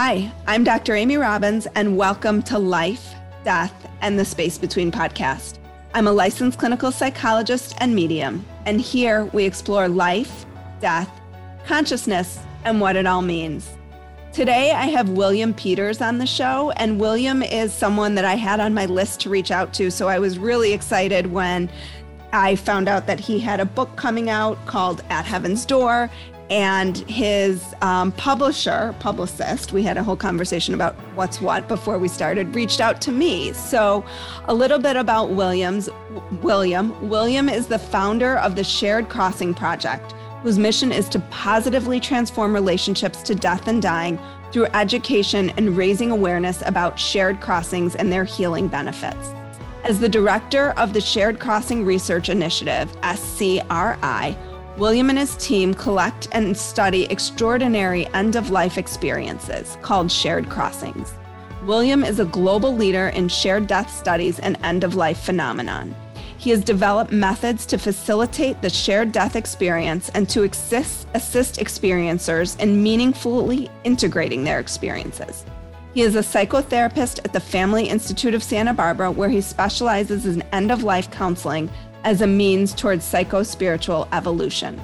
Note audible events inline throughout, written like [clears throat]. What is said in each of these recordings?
Hi, I'm Dr. Amy Robbins, and welcome to Life, Death, and the Space Between podcast. I'm a licensed clinical psychologist and medium, and here we explore life, death, consciousness, and what it all means. Today, I have William Peters on the show, and William is someone that I had on my list to reach out to. So I was really excited when I found out that he had a book coming out called At Heaven's Door, and his um, publisher, publicist, we had a whole conversation about what's what before we started, reached out to me. So, a little bit about Williams. William. William is the founder of the Shared Crossing Project, whose mission is to positively transform relationships to death and dying through education and raising awareness about shared crossings and their healing benefits. As the director of the Shared Crossing Research Initiative, SCRI, William and his team collect and study extraordinary end of life experiences called shared crossings. William is a global leader in shared death studies and end of life phenomenon. He has developed methods to facilitate the shared death experience and to assist, assist experiencers in meaningfully integrating their experiences. He is a psychotherapist at the Family Institute of Santa Barbara, where he specializes in end of life counseling as a means towards psycho-spiritual evolution.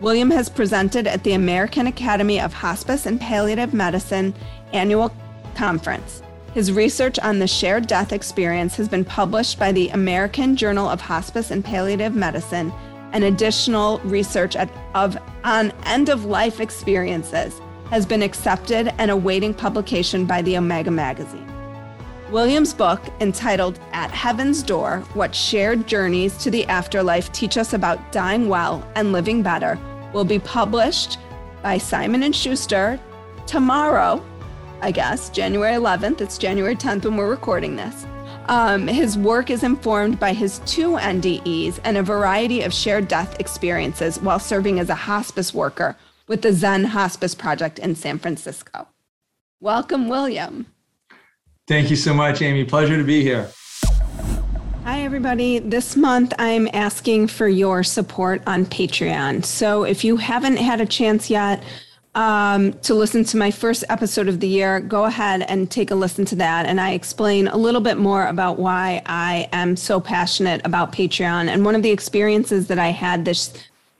William has presented at the American Academy of Hospice and Palliative Medicine annual conference. His research on the shared death experience has been published by the American Journal of Hospice and Palliative Medicine, and additional research at, of, on end of life experiences has been accepted and awaiting publication by the Omega magazine. Williams' book, entitled At Heaven's Door What Shared Journeys to the Afterlife Teach Us About Dying Well and Living Better, will be published by Simon & Schuster tomorrow, I guess, January 11th. It's January 10th when we're recording this. Um, his work is informed by his two NDEs and a variety of shared death experiences while serving as a hospice worker with the Zen Hospice Project in San Francisco. Welcome, William. Thank you so much, Amy. Pleasure to be here. Hi, everybody. This month I'm asking for your support on Patreon. So if you haven't had a chance yet um, to listen to my first episode of the year, go ahead and take a listen to that. And I explain a little bit more about why I am so passionate about Patreon. And one of the experiences that I had this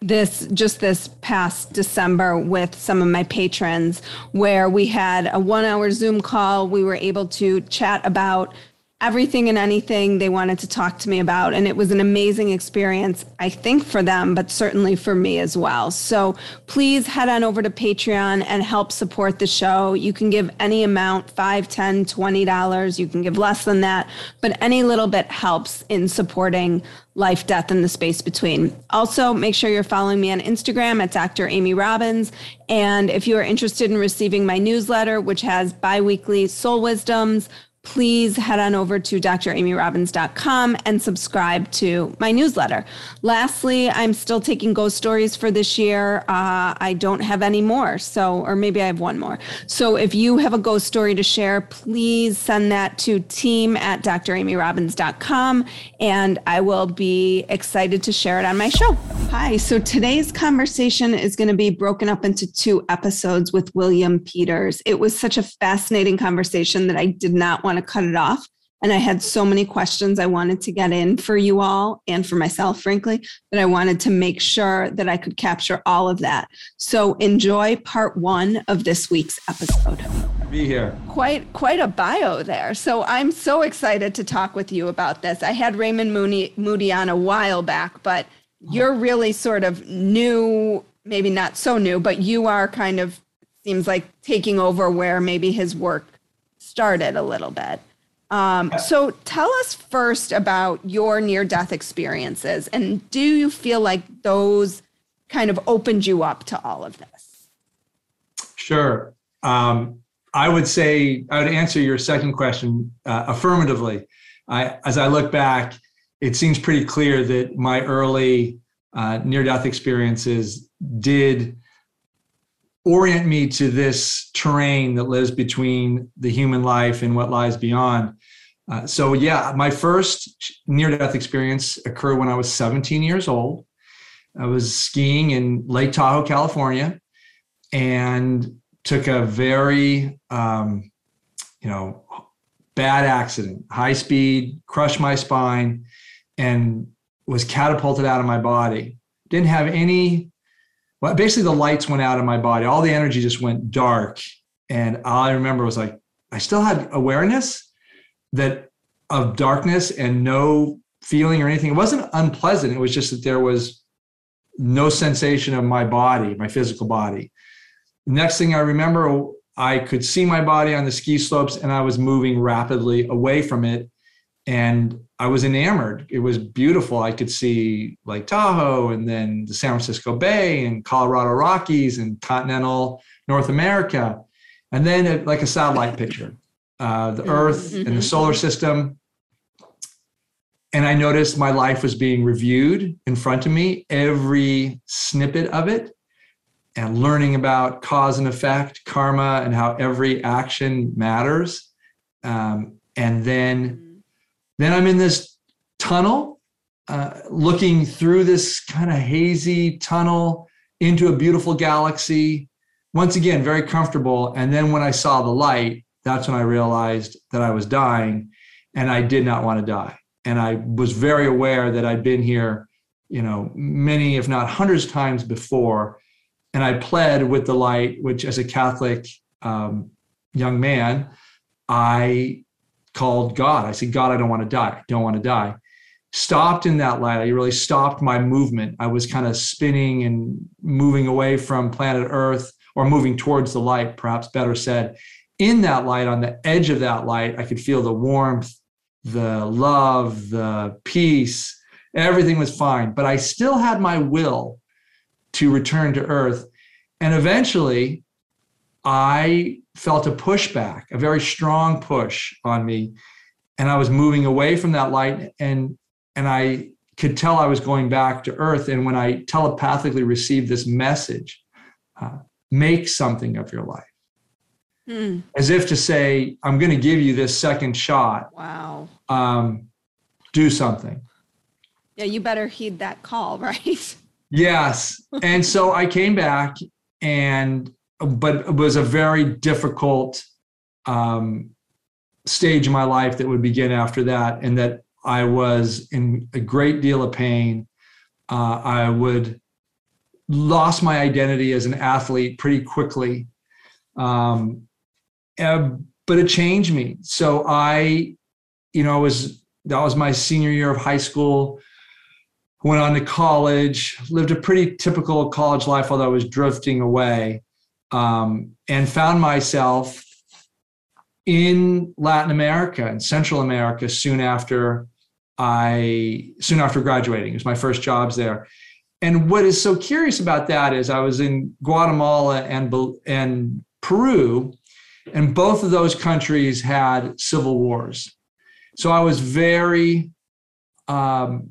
this just this past December with some of my patrons where we had a 1 hour Zoom call. We were able to chat about everything and anything they wanted to talk to me about. And it was an amazing experience, I think, for them, but certainly for me as well. So please head on over to Patreon and help support the show. You can give any amount, five, ten, twenty dollars. You can give less than that, but any little bit helps in supporting life, death, and the space between. Also, make sure you're following me on Instagram at Dr. Amy Robbins. And if you are interested in receiving my newsletter, which has biweekly soul wisdoms, please head on over to dramyrobbins.com and subscribe to my newsletter. Lastly, I'm still taking ghost stories for this year. Uh, I don't have any more, so, or maybe I have one more. So if you have a ghost story to share, please send that to team at dramyrobbins.com and I will be excited to share it on my show. Hi, so today's conversation is going to be broken up into two episodes with William Peters. It was such a fascinating conversation that I did not want want to cut it off. And I had so many questions I wanted to get in for you all and for myself, frankly, that I wanted to make sure that I could capture all of that. So enjoy part one of this week's episode. Be here. Quite quite a bio there. So I'm so excited to talk with you about this. I had Raymond Moody, Moody on a while back, but you're really sort of new, maybe not so new, but you are kind of seems like taking over where maybe his work started a little bit. Um, so tell us first about your near death experiences and do you feel like those kind of opened you up to all of this? Sure. Um, I would say, I would answer your second question uh, affirmatively. I, as I look back, it seems pretty clear that my early uh, near death experiences did orient me to this terrain that lives between the human life and what lies beyond. Uh, so, yeah, my first near death experience occurred when I was 17 years old. I was skiing in Lake Tahoe, California, and took a very, um, you know, bad accident, high speed, crushed my spine, and was catapulted out of my body. Didn't have any, well, basically the lights went out of my body. All the energy just went dark. And all I remember was like, I still had awareness that of darkness and no feeling or anything. It wasn't unpleasant. It was just that there was no sensation of my body, my physical body. Next thing I remember, I could see my body on the ski slopes and I was moving rapidly away from it. And I was enamored. It was beautiful. I could see Lake Tahoe and then the San Francisco Bay and Colorado Rockies and continental North America. And then it, like a satellite picture, uh, the Earth mm-hmm. and the mm-hmm. solar system. And I noticed my life was being reviewed in front of me, every snippet of it and learning about cause and effect, karma, and how every action matters. Um, and then, mm-hmm. Then I'm in this tunnel, uh, looking through this kind of hazy tunnel into a beautiful galaxy. Once again, very comfortable. And then when I saw the light, that's when I realized that I was dying, and I did not want to die. And I was very aware that I'd been here, you know, many, if not hundreds, times before and I pled with the light, which as a Catholic um, young man, I called God. I said, God, I don't want to die. I don't want to die. Stopped in that light. I really stopped my movement. I was kind of spinning and moving away from planet Earth or moving towards the light, perhaps better said. In that light, on the edge of that light, I could feel the warmth, the love, the peace. Everything was fine. But I still had my will to return to earth. And eventually, I felt a pushback, a very strong push on me. And I was moving away from that light and and I could tell I was going back to earth. And when I telepathically received this message, uh, make something of your life. Hmm. As if to say, I'm going to give you this second shot. Wow. Um, do something. Yeah, you better heed that call, [laughs] right? Yes. And so I came back and but it was a very difficult um, stage in my life that would begin after that and that I was in a great deal of pain. Uh, I would lost my identity as an athlete pretty quickly. Um, but it changed me. So I, you know, was that was my senior year of high school went on to college, lived a pretty typical college life, although I was drifting away, um, and found myself in Latin America and Central America soon after I soon after graduating. It was my first jobs there. And what is so curious about that is I was in Guatemala and and Peru, and both of those countries had civil wars. So I was very um,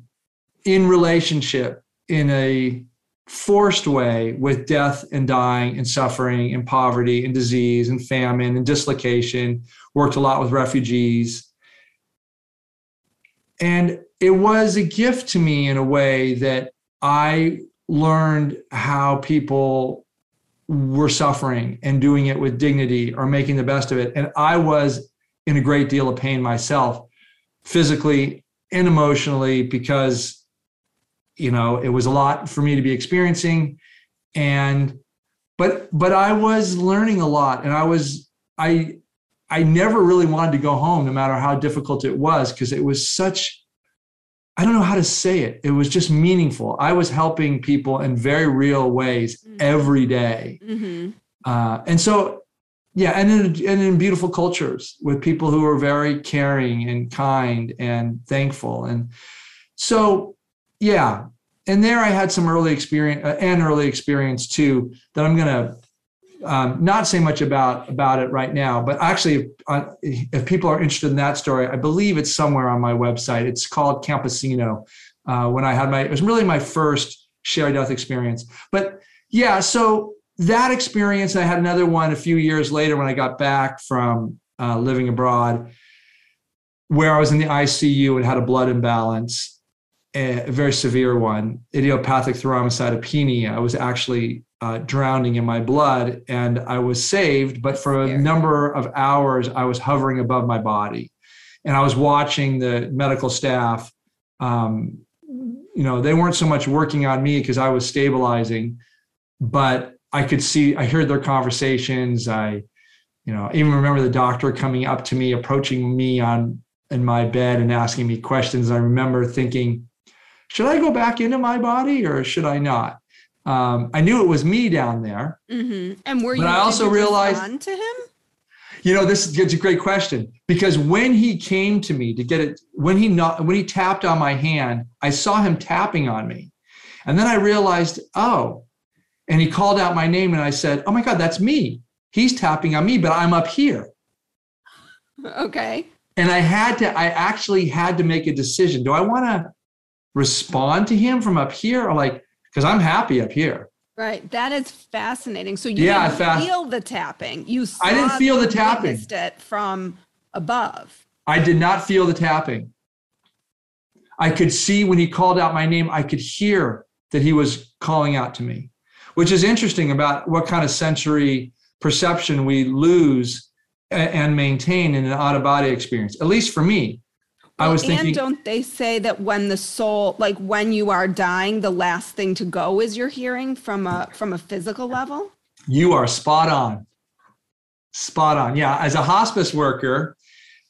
in relationship in a forced way with death and dying and suffering and poverty and disease and famine and dislocation worked a lot with refugees. And it was a gift to me in a way that i learned how people were suffering and doing it with dignity or making the best of it. And i was in a great deal of pain myself physically and emotionally because you know it was a lot for me to be experiencing and but but i was learning a lot and i was i i never really wanted to go home no matter how difficult it was because it was such i don't know how to say it it was just meaningful i was helping people in very real ways mm-hmm. every day. Mm-hmm. Uh, and so yeah and in, and in beautiful cultures with people who are very caring and kind and thankful and so yeah. And there i had some early experience uh, and early experience too that i'm to um, not say much about about it right now but actually uh, if people are interested in that story i believe it's somewhere on my website. It's called campesino. Uh, when i had my it was really my first shared death experience. But yeah so that experience i had another one a few years later when i got back from uh, living abroad where i was in the icu and had a blood imbalance a very severe one, idiopathic thrombocytopenia. I was actually uh, drowning in my blood, and I was saved. But for a number of hours, I was hovering above my body, and I was watching the medical staff. Um, you know, they weren't so much working on me because I was stabilizing, but I could see, I heard their conversations. I, you know, even remember the doctor coming up to me, approaching me on in my bed and asking me questions. I remember thinking, should I go back into my body or should I not? Um, I knew it was me down there. Mm-hmm. And were you? But I also realized to him. You know, this is a great question because when he came to me to get it, when he not when he tapped on my hand, I saw him tapping on me, and then I realized, oh, and he called out my name, and I said, oh my God, that's me. He's tapping on me, but I'm up here. [laughs] Okay. And I had to, I actually had to make a decision. Do I want to respond to him from up here or like, because I'm happy up here. Right. That is fascinating. So you yeah, didn't fast- feel the tapping. You I didn't feel the tapping. it from above. I did not feel the tapping. I could see when he called out my name, I could hear that he was calling out to me, which is interesting about what kind of sensory perception we lose and maintain in an out of body experience, at least for me. I was thinking. And don't they say that when the soul, like when you are dying, the last thing to go is your hearing from a from a physical level? You are spot on. Spot on. Yeah. As a hospice worker,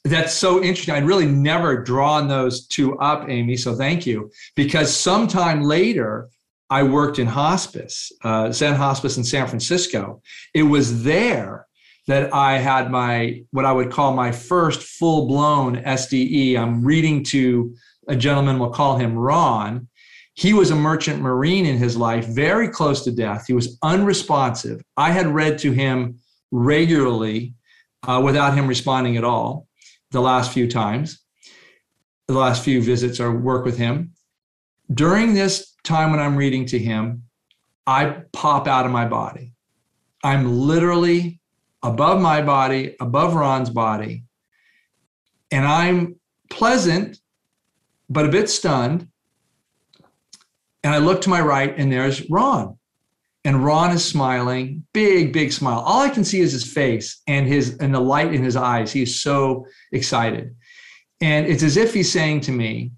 that's so interesting. I'd really never drawn those two up, Amy. So thank you. Because sometime later, I worked in hospice, uh, Zen Hospice in San Francisco. It was there that I had my what I would call my first full blown SDE. I'm reading to a gentleman, we'll call him Ron. He was a merchant marine in his life, very close to death. He was unresponsive. I had read to him regularly uh, without him responding at all the last few times, the last few visits or work with him. During this time when I'm reading to him, I pop out of my body. I'm literally above my body, above Ron's body. And I'm pleasant, but a bit stunned. And I look to my right, and there's Ron. And Ron is smiling, big, big smile. All I can see is his face and his and the light in his eyes. He is so excited. And it's as if he's saying to me,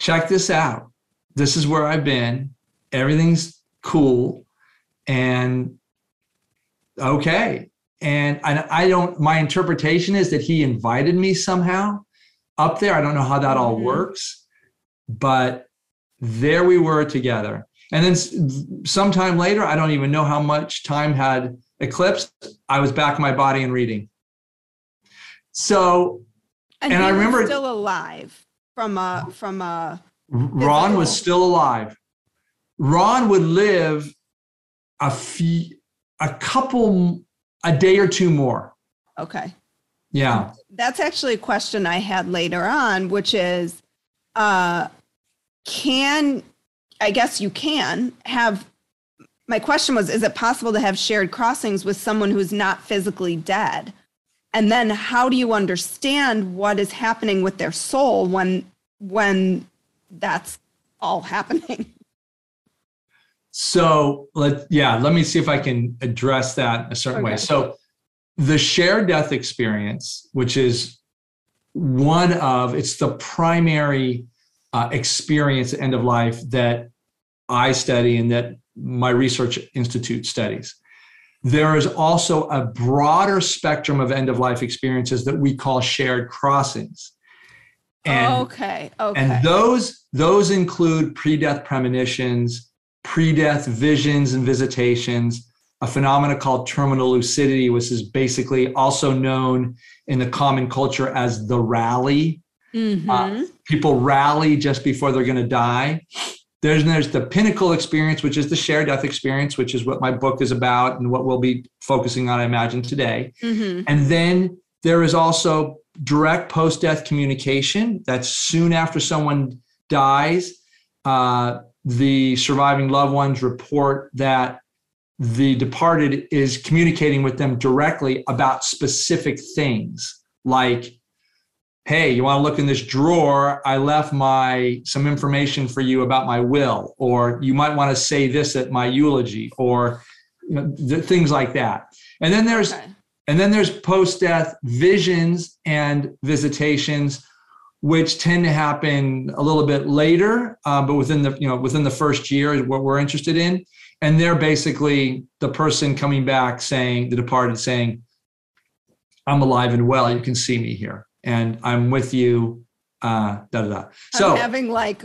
check this out. This is where I've been. Everything's cool. And okay and I, I don't my interpretation is that he invited me somehow up there. I don't know how that all mm-hmm. works but there we were together. And then sometime later i don't even know how much time had eclipsed i was back in my body and reading. So and, and i remember still alive from a from a ron was still alive. Ron would live a few a couple a day or two more. Okay. Yeah. That's actually a question I had later on, which is uh, can, I guess you can have, my question was, is it possible to have shared crossings with someone who's not physically dead? And then how do you understand what is happening with their soul when when that's all happening? [laughs] So let yeah, let me see if I can address that a certain okay. way. So the shared death experience, which is one of it's the primary uh, experience at end of life that I study and that my research institute studies. There is also a broader spectrum of end of life experiences that we call shared crossings. And, okay. Okay. And those those include pre-death premonitions, pre-death visions and visitations, a phenomena called terminal lucidity, which is basically also known in the common culture as the rally. Mm-hmm. Uh, people rally just before they're going to die. There's, there's the pinnacle experience, which is the shared death experience, which is what my book is about and what we'll be focusing on, I imagine, today. Mm-hmm. And then there is also direct post death communication. That's soon after someone dies. Uh, the surviving loved ones report that the departed is communicating with them directly about specific things like hey you want to look in this drawer i left my some information for you about my will or you might want to say this at my eulogy or you know, th- things like that and then there's okay. and then there's post-death visions and visitations which tend to happen a little bit later uh, but within the you know within the first year is what we're interested in and they're basically the person coming back saying the departed saying i'm alive and well you can see me here and I'm with you. Uh, da da da. So I'm having like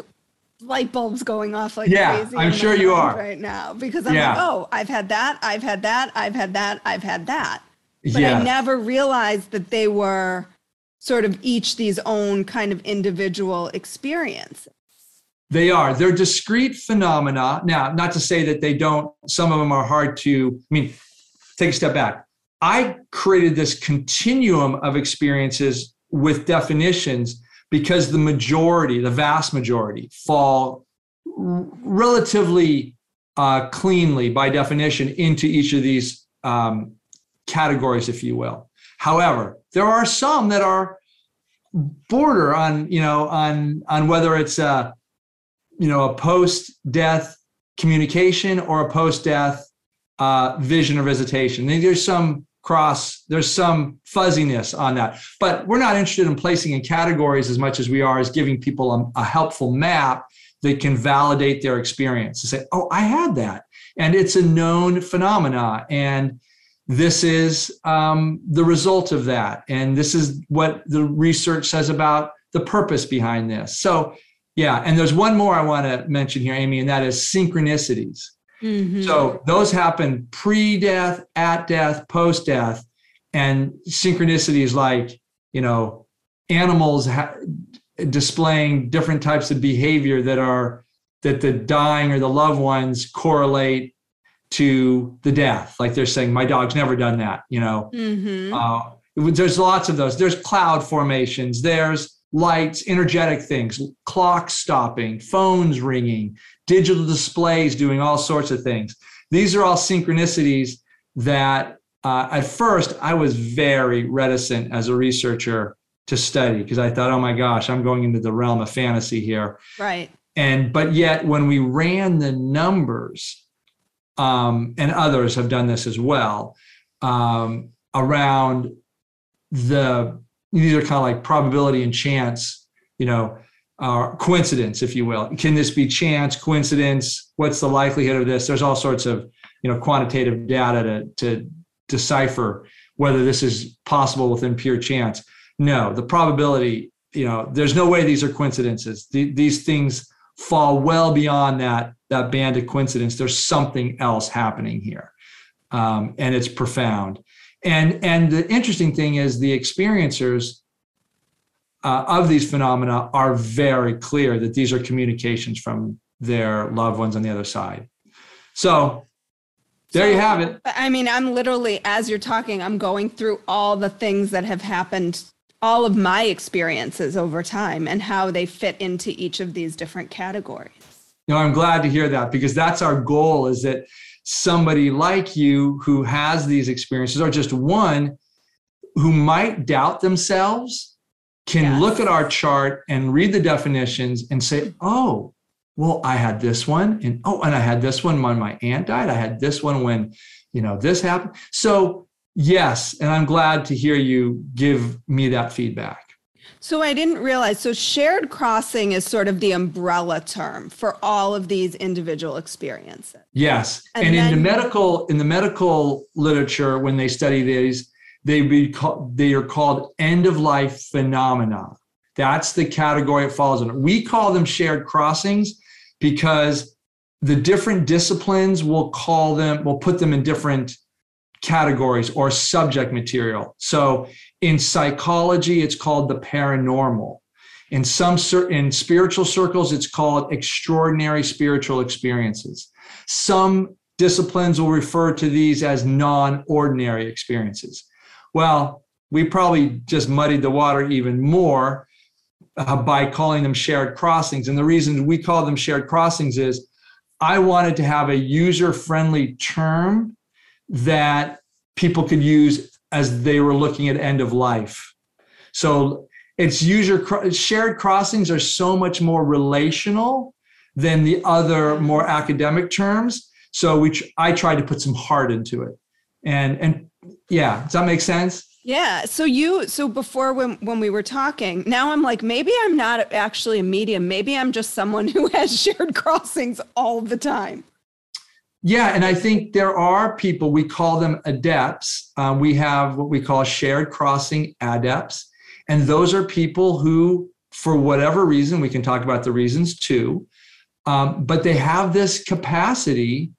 light bulbs going off like yeah, crazy. I'm sure you are right now because I'm yeah. like, oh, I've had that, I've had that, I've had that, I've had that. But yeah. I never realized that they were sort of each these own kind of individual experience. They are. They're discrete phenomena. Now, not to say that they don't, some of them are hard to, I mean, take a step back. I created this continuum of experiences with definitions because the majority, the vast majority, fall relatively uh, cleanly by definition into each of these um, categories, if you will. However, there are some that are border on, you know, on on whether it's a, you know, a post-death communication or a post-death uh, vision or visitation. There's some cross there's some fuzziness on that. But we're not interested in placing in categories as much as we are as giving people a, a helpful map that can validate their experience to say oh i had that. And it's a known phenomena. And this is um, the result of that and this is what the research says about the purpose behind this so yeah and there's one more i want to mention here amy and that is synchronicities Mm-hmm. So those happen pre death, at death, post death. And synchronicities like, you know, animals ha- displaying different types of behavior that are, that the dying or the loved ones correlate to the death. Like they're saying, my dog's never done that, you know. Mm-hmm. Uh, there's lots of those. There's cloud formations. There's lights, energetic things, clocks stopping, phones ringing, digital displays doing all sorts of things. These are all synchronicities that uh, at first I was very reticent as a researcher to study because I thought, oh my gosh, I'm going into the realm of fantasy here. Right. And but yet when we ran the numbers, um, and others have done this as well, um, around the these are kind of like probability and chance, you know, uh, coincidence, if you will. Can this be chance, coincidence? What's the likelihood of this? There's all sorts of you know quantitative data to, to decipher whether this is possible within pure chance. No, the probability, you know, there's no way these are coincidences. these things fall well beyond that that band of coincidence. There's something else happening here, um, and it's profound. And and the interesting thing is the experiencers uh, of these phenomena are very clear that these are communications from their loved ones on the other side. So there so, you have it. I mean, I'm literally, as you're talking, I'm going through all the things that have happened, all of my experiences over time and how they fit into each of these different categories. Know, I'm glad to hear that because that's our goal is that somebody like you who has these experiences or just one who might doubt themselves can yes. look at our chart and read the definitions and say, oh, well, I had this one, and oh, and I had this one when my aunt died. I had this one when, you know, this happened. So, yes, and I'm glad to hear you give me that feedback. So I didn't realize. So shared crossing is sort of the umbrella term for all of these individual experiences. Yes, and, and in the medical in the medical literature, when they study these, they be called, they are called end of life phenomena. That's the category it falls under. We call them shared crossings because the different disciplines will call them, will put them in different categories or subject material. So in psychology, it's called the paranormal. In some in spiritual circles, it's called extraordinary spiritual experiences. Some disciplines will refer to these as non-ordinary experiences. Well, we probably just muddied the water even more uh, by calling them shared crossings. And the reason we call them shared crossings is I wanted to have a user friendly term that people could use as they were looking at end of life. So it's user shared crossings are so much more relational than the other more academic terms. So we I tried to put some heart into it. And and yeah, does that make sense? Yeah. So you so before when when we were talking, now I'm like maybe I'm not actually a medium. Maybe I'm just someone who has [laughs] shared crossings all the time. Yeah, and I think there are people we call them adepts. Um, we have what we call shared crossing adepts, and those are people who, for whatever reason, we can talk about the reasons too, um, but they have this capacity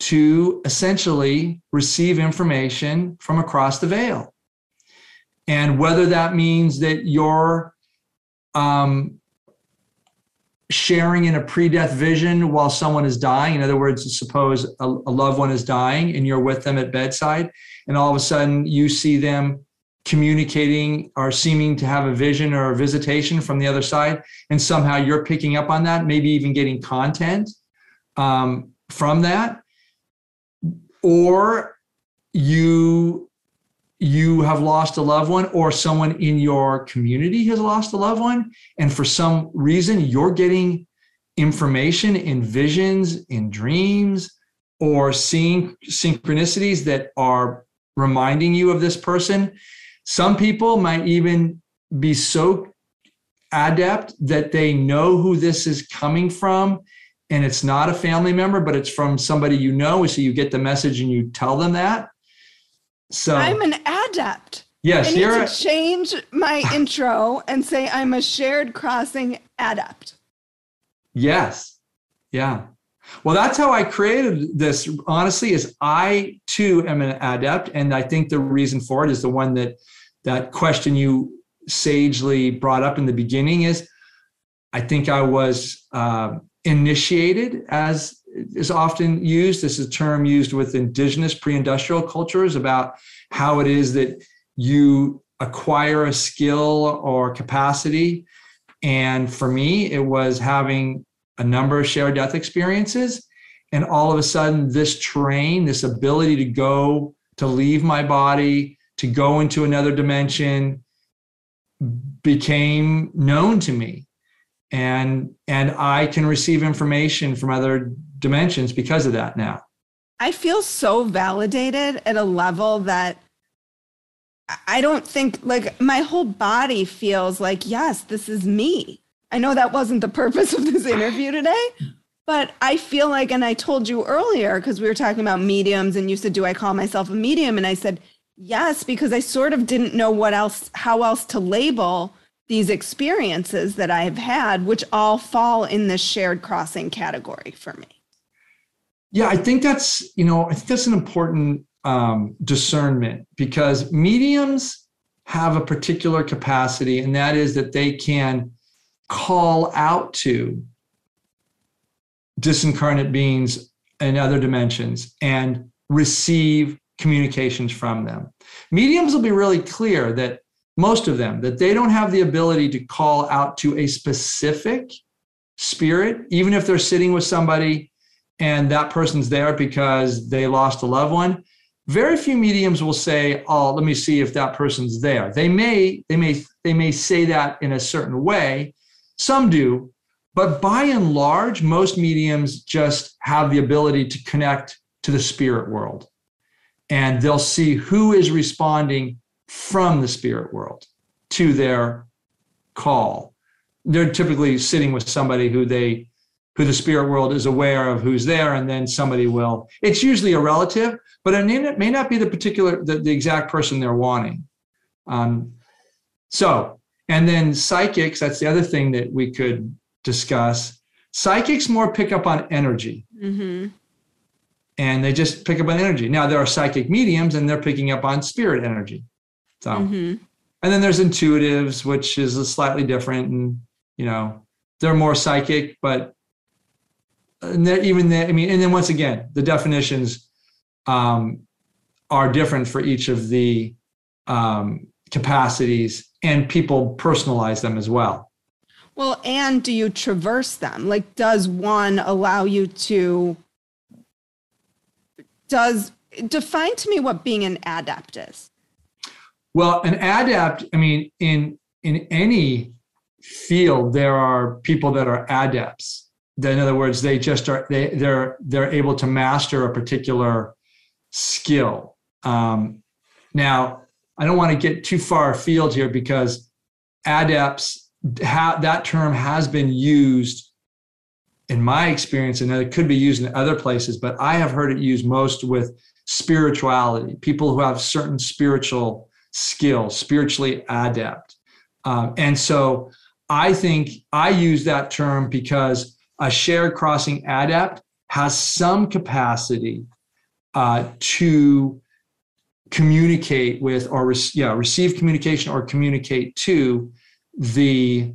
to essentially receive information from across the veil. And whether that means that you're um, sharing in a pre-death vision while someone is dying, in other words, suppose a, a loved one is dying and you're with them at bedside, and all of a sudden you see them communicating or seeming to have a vision or a visitation from the other side, and somehow you're picking up on that, maybe even getting content um, from that or you you have lost a loved one or someone in your community has lost a loved one and for some reason you're getting information in visions in dreams or seeing synchronicities that are reminding you of this person some people might even be so adept that they know who this is coming from and it's not a family member, but it's from somebody you know. So you get the message and you tell them that. So I'm an adept. Yes, I need to a- change my [laughs] intro and say I'm a shared crossing adept. Yes. Yeah. Well, that's how I created this. Honestly, is I too am an adept, and I think the reason for it is the one that that question you sagely brought up in the beginning is. I think I was uh, initiated as is often used. This is a term used with indigenous pre-industrial cultures about how it is that you acquire a skill or capacity. And for me, it was having a number of shared death experiences. And all of a sudden, this train, this ability to go, to leave my body, to go into another dimension became known to me and and i can receive information from other dimensions because of that now. I feel so validated at a level that i don't think like my whole body feels like yes this is me. I know that wasn't the purpose of this interview today but i feel like and i told you earlier because we were talking about mediums and you said do i call myself a medium? And i said yes because i sort of didn't know what else how else to label these experiences that I've had, which all fall in this shared crossing category for me. Yeah, I think that's, you know, I think that's an important um, discernment because mediums have a particular capacity, and that is that they can call out to disincarnate beings in other dimensions and receive communications from them. Mediums will be really clear that most of them, that they don't have the ability to call out to a specific spirit, even if they're sitting with somebody and that person's there because they lost a loved one. Very few mediums will say, "Oh, let me see if that person's there." They may, they may, they may say that in a certain way. Some do, but by and large, most mediums just have the ability to connect to the spirit world, and they'll see who is responding from the spirit world to their call. They're typically sitting with somebody who they who the spirit world is aware of who's there, and then somebody will. It's usually a relative, but it may not be the particular the, the exact person they're wanting. Um, so, and then psychics. That's the other thing that we could discuss. Psychics more pick up on energy. Mm-hmm and they just pick up on energy. Now there are psychic mediums and they're picking up on spirit energy. So, mm-hmm. and then there's intuitives, which is a slightly different, and you know, they're more psychic, but even then, I mean, and then once again, the definitions um, are different for each of the um, capacities, and people personalize them as well. Well, and do you traverse them? Like, does one allow you to? Does define to me what being an adept is? Well, an adept, I mean, in in any field there are people that are adepts. In other words, they just are they they're they're able to master a particular skill. Um, now, I don't want to get too far afield here because adepts ha- that term has been used in my experience, and it could be used in other places, but I have heard it used most with spirituality, people who have certain spiritual skills, spiritually adept. Um, and so I think I use that term because a shared crossing adept has some capacity uh, to communicate with or re- yeah, receive communication or communicate to the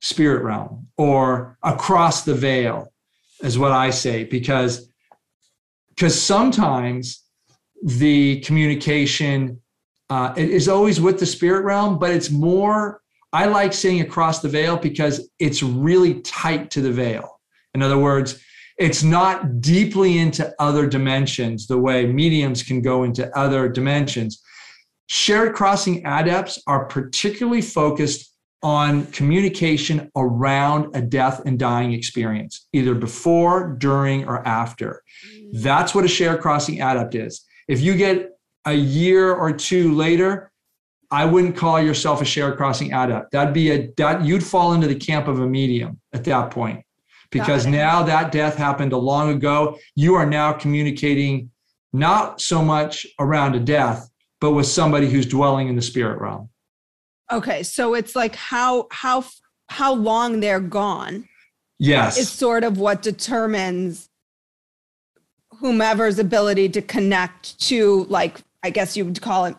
spirit realm or across the veil is what I say because because sometimes the communication uh, is always with the spirit realm, but it's more. I like saying across the veil because it's really tight to the veil. In other words, it's not deeply into other dimensions the way mediums can go into other dimensions. Shared crossing adepts are particularly focused on communication around a death and dying experience, either before, during, or after. Mm. That's what a shared crossing adept is. If you get a year or two later, I wouldn't call yourself a shared crossing adept. That'd be a that you'd fall into the camp of a medium at that point. Because now that death happened a long ago, you are now communicating not so much around a death, but with somebody who's dwelling in the spirit realm. Okay, so it's like how how how long they're gone. Yes. Is sort of what determines whomever's ability to connect to like I guess you would call it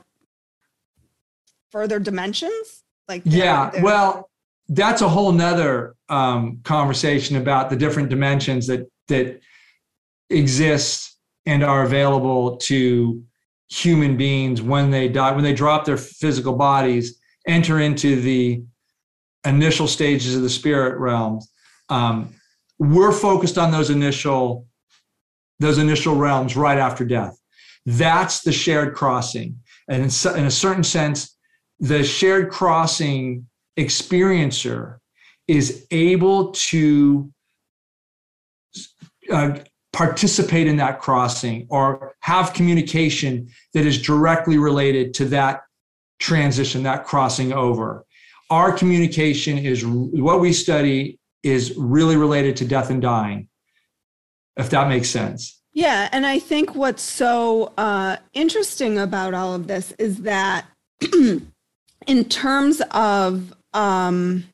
further dimensions. Like they're, yeah, they're, well, that's a whole nother um, conversation about the different dimensions that that exist and are available to human beings when they die when they drop their physical bodies enter into the initial stages of the spirit realms. Um, we're focused on those initial those initial realms right after death. That's the shared crossing, and in, in a certain sense, the shared crossing experiencer is able to uh, participate in that crossing or have communication that is directly related to that transition, that crossing over. Our communication is what we study is really related to death and dying, if that makes sense. Yeah. And I think what's so uh, interesting about all of this is that [clears throat] in terms of, um,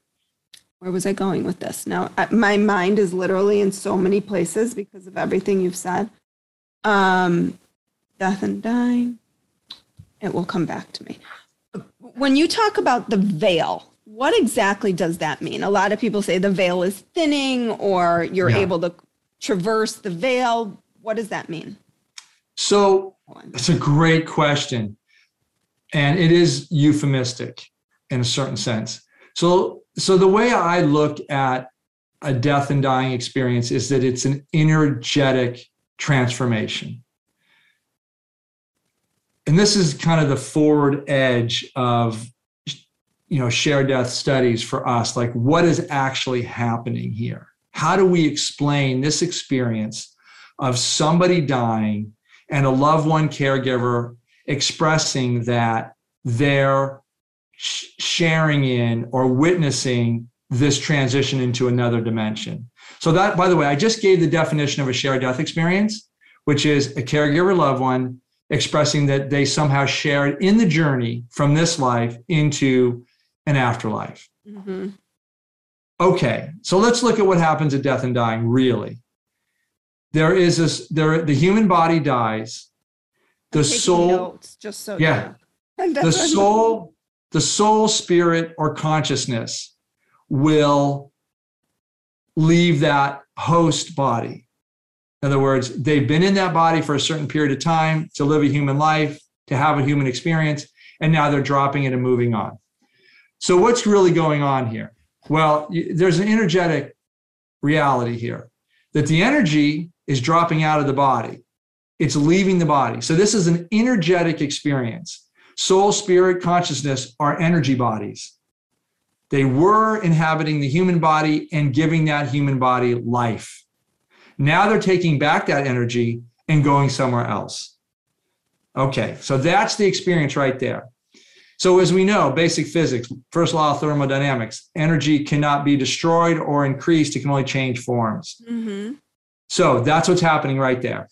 where was I going with this? Now, my mind is literally in so many places because of everything you've said. Um, death and dying, it will come back to me when you talk about the veil, what exactly does that mean? A lot of people say the veil is thinning or you're yeah. able to traverse the veil. What does that mean? So it's a great question. And it is euphemistic in a certain sense. So, so the way I look at a death and dying experience is that it's an energetic transformation. And this is kind of the forward edge of you know share death studies for us like what is actually happening here? How do we explain this experience of somebody dying and a loved one caregiver expressing that they're sharing in or witnessing this transition into another dimension so that by the way i just gave the definition of a shared death experience which is a caregiver loved one expressing that they somehow shared in the journey from this life into an afterlife. Mm-hmm. Okay, so let's look at what happens at death and dying. Really, there is this. There, the human body dies. The soul, notes, just so yeah, [laughs] the soul, the soul, spirit, or consciousness will leave that host body in other words, they've been in that body for a certain period of time to live a human life, to have a human experience, and now they're dropping it and moving on. So, what's really going on here? Well, there's an energetic reality here that the energy is dropping out of the body, it's leaving the body. So, this is an energetic experience. Soul, spirit, consciousness are energy bodies. They were inhabiting the human body and giving that human body life. Now they're taking back that energy and going somewhere else. Okay, so that's the experience right there. So, as we know, basic physics, first law of thermodynamics, energy cannot be destroyed or increased, it can only change forms. Mm-hmm. So, that's what's happening right there.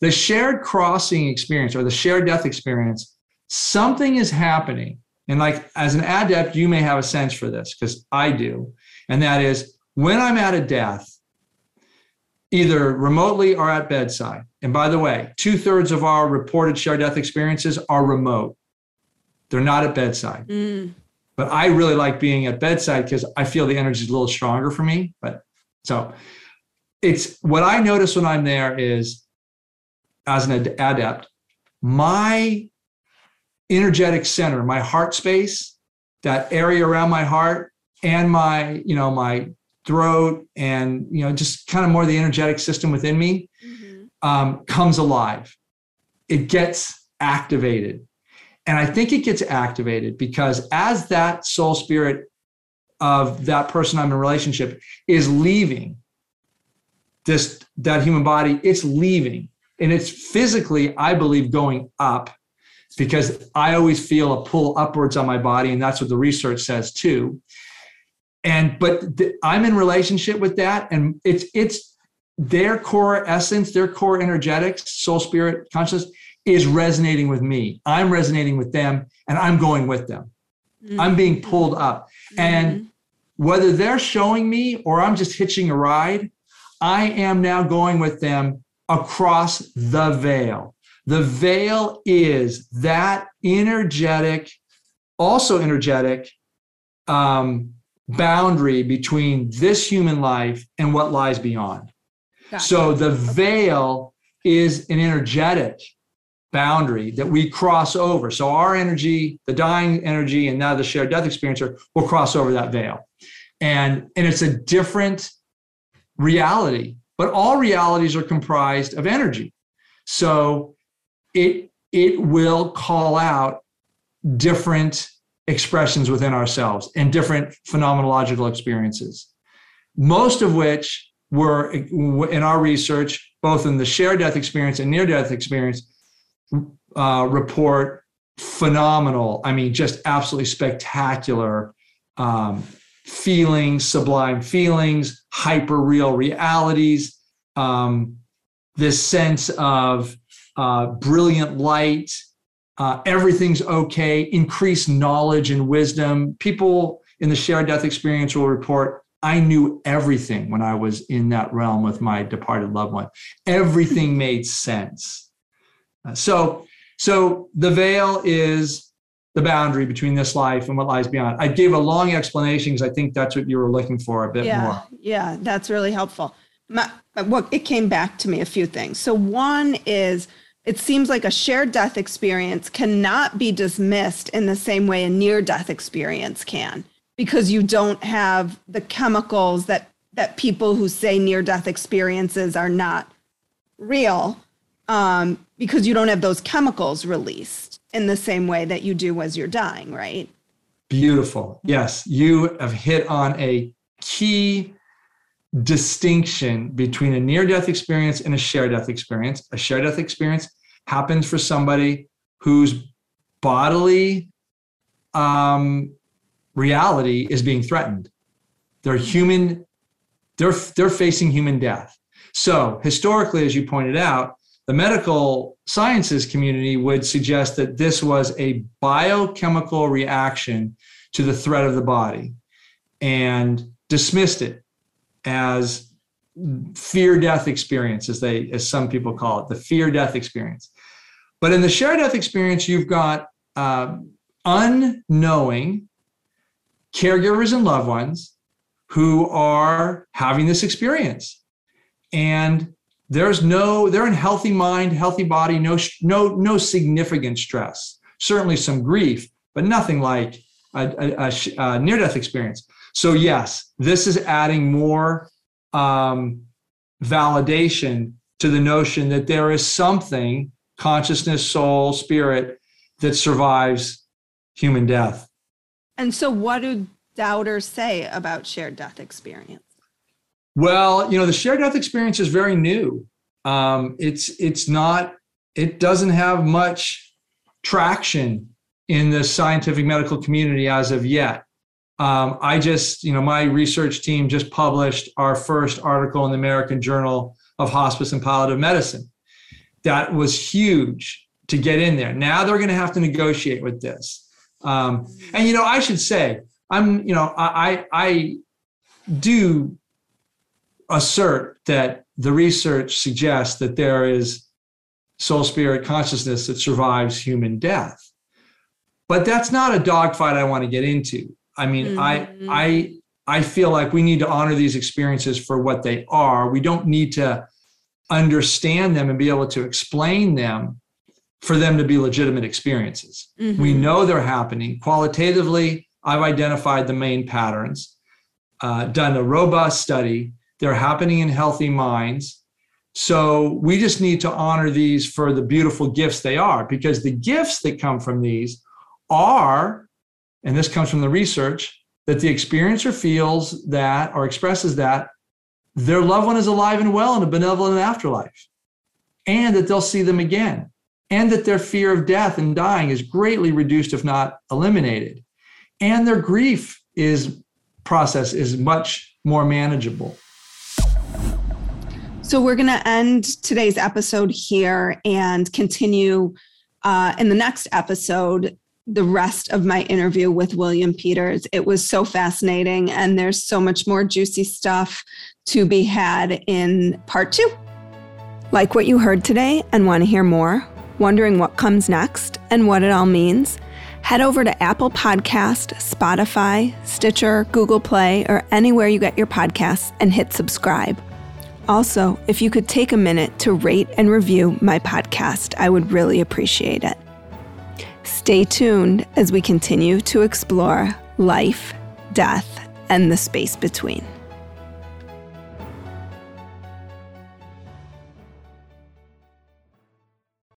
The shared crossing experience or the shared death experience, something is happening. And, like, as an adept, you may have a sense for this because I do. And that is when I'm at a death, either remotely or at bedside. And by the way, two thirds of our reported shared death experiences are remote. They're not at bedside. Mm. But I really like being at bedside because I feel the energy is a little stronger for me. But so it's what I notice when I'm there is as an adept, my energetic center, my heart space, that area around my heart and my, you know, my throat and, you know, just kind of more the energetic system within me mm-hmm. um, comes alive. It gets activated. And I think it gets activated because as that soul spirit of that person I'm in relationship is leaving this that human body, it's leaving. And it's physically, I believe, going up because I always feel a pull upwards on my body. And that's what the research says too. And but th- I'm in relationship with that. And it's it's their core essence, their core energetics, soul spirit, consciousness is resonating with me. I'm resonating with them and I'm going with them. Mm-hmm. I'm being pulled up. Mm-hmm. And whether they're showing me or I'm just hitching a ride, I am now going with them across the veil. The veil is that energetic, also energetic um, boundary between this human life and what lies beyond. Gotcha. So the veil is an energetic boundary that we cross over. So our energy, the dying energy, and now the shared death experiencer will cross over that veil. And, and it's a different reality, but all realities are comprised of energy. So it, it will call out different expressions within ourselves and different phenomenological experiences, most of which were in our research, both in the shared death experience and near death experience, uh, report phenomenal. I mean, just absolutely spectacular um, feelings, sublime feelings, hyper real realities, um, this sense of uh, brilliant light. Uh, everything's okay, increased knowledge and wisdom. People in the shared death experience will report I knew everything when I was in that realm with my departed loved one. Everything made sense. Uh, so, so the veil is the boundary between this life and what lies beyond. I gave a long explanation because I think that's what you were looking for a bit yeah, more. Yeah, that's really helpful. My, well, it came back to me a few things. So one is it seems like a shared death experience cannot be dismissed in the same way a near death experience can because you don't have the chemicals that that people who say near death experiences are not real um, because you don't have those chemicals released in the same way that you do as you're dying, right? Beautiful. Yes, you have hit on a key distinction between a near death experience and a shared death experience. A shared death experience happens for somebody whose bodily um, reality is being threatened. They're human, they're, they're facing human death. So, historically, as you pointed out, the medical sciences community would suggest that this was a biochemical reaction to the threat of the body and dismissed it as fear death experience as they as some people call it the fear death experience. But in the shared death experience you've got uh, unknowing caregivers and loved ones who are having this experience. And there's no they're in healthy mind healthy body no no no significant stress. Certainly some grief but nothing like a, a, a near death experience. So yes this is adding more um, validation to the notion that there is something consciousness soul spirit that survives human death. And so, what do doubters say about shared death experience? Well, you know, the shared death experience is very new. Um, it's it's not. It doesn't have much traction in the scientific medical community as of yet. Um, I just, you know, my research team just published our first article in the American Journal of Hospice and Palliative Medicine. That was huge to get in there. Now they're going to have to negotiate with this. Um, and you know, I should say, I'm, you know, I, I do assert that the research suggests that there is soul spirit consciousness that survives human death. But that's not a dogfight I want to get into. I mean, mm-hmm. I I I feel like we need to honor these experiences for what they are. We don't need to understand them and be able to explain them for them to be legitimate experiences. Mm-hmm. We know they're happening. Qualitatively, I've identified the main patterns, uh, done a robust study. They're happening in healthy minds. So we just need to honor these for the beautiful gifts they are, because the gifts that come from these are, and this comes from the research, that the experiencer feels that or expresses that their loved one is alive and well in a benevolent afterlife, and that they'll see them again and that their fear of death and dying is greatly reduced, if not eliminated. And their grief is process is much more manageable. So we're going to end today's episode here and continue uh, in the next episode the rest of my interview with William Peters. It was so fascinating, and there's so much more juicy stuff to be had in part two. Like what you heard today and want to hear more? Wondering what comes next and what it all means? Head over to Apple Podcast, Spotify, Stitcher, Google Play, or anywhere you get your podcasts and hit subscribe. Also, if you could take a minute to rate and review my podcast, I would really appreciate it. Stay tuned as we continue to explore life, death, and the space between.